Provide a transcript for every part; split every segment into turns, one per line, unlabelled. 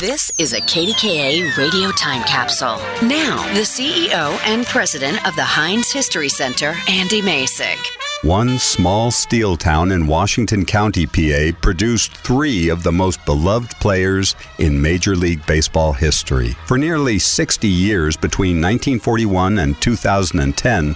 This is a KDKA radio time capsule. Now, the CEO and president of the Heinz History Center, Andy Masich.
One small steel town in Washington County, PA, produced three of the most beloved players in Major League Baseball history. For nearly 60 years between 1941 and 2010,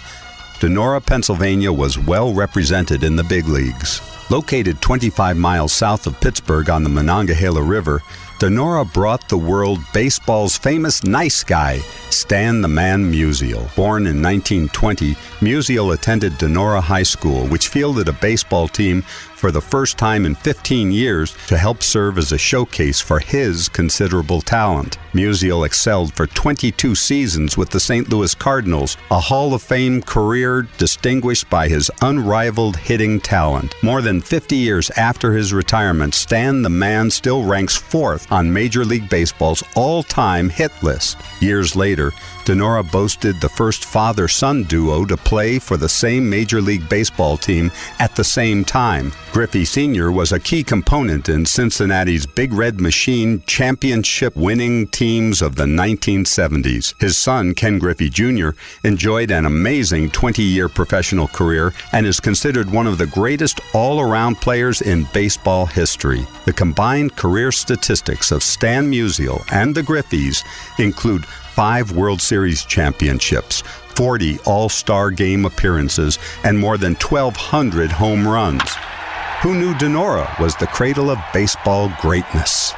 Donora, Pennsylvania was well represented in the big leagues. Located 25 miles south of Pittsburgh on the Monongahela River, Donora brought the world baseball's famous nice guy, Stan the Man Musial. Born in 1920, Musial attended Donora High School, which fielded a baseball team for the first time in 15 years to help serve as a showcase for his considerable talent. Musial excelled for 22 seasons with the St. Louis Cardinals, a Hall of Fame career distinguished by his unrivaled hitting talent. More than 50 years after his retirement, Stan the Man still ranks fourth on Major League Baseball's all time hit list. Years later, Donora boasted the first father son duo to play for the same Major League Baseball team at the same time. Griffey Sr. was a key component in Cincinnati's Big Red Machine championship winning teams of the 1970s. His son, Ken Griffey Jr., enjoyed an amazing 20 year professional career and is considered one of the greatest all around players in baseball history. The combined career statistics of Stan Musial and the Griffeys include five World Series championships, 40 All Star game appearances, and more than 1,200 home runs. Who knew Donora was the cradle of baseball greatness?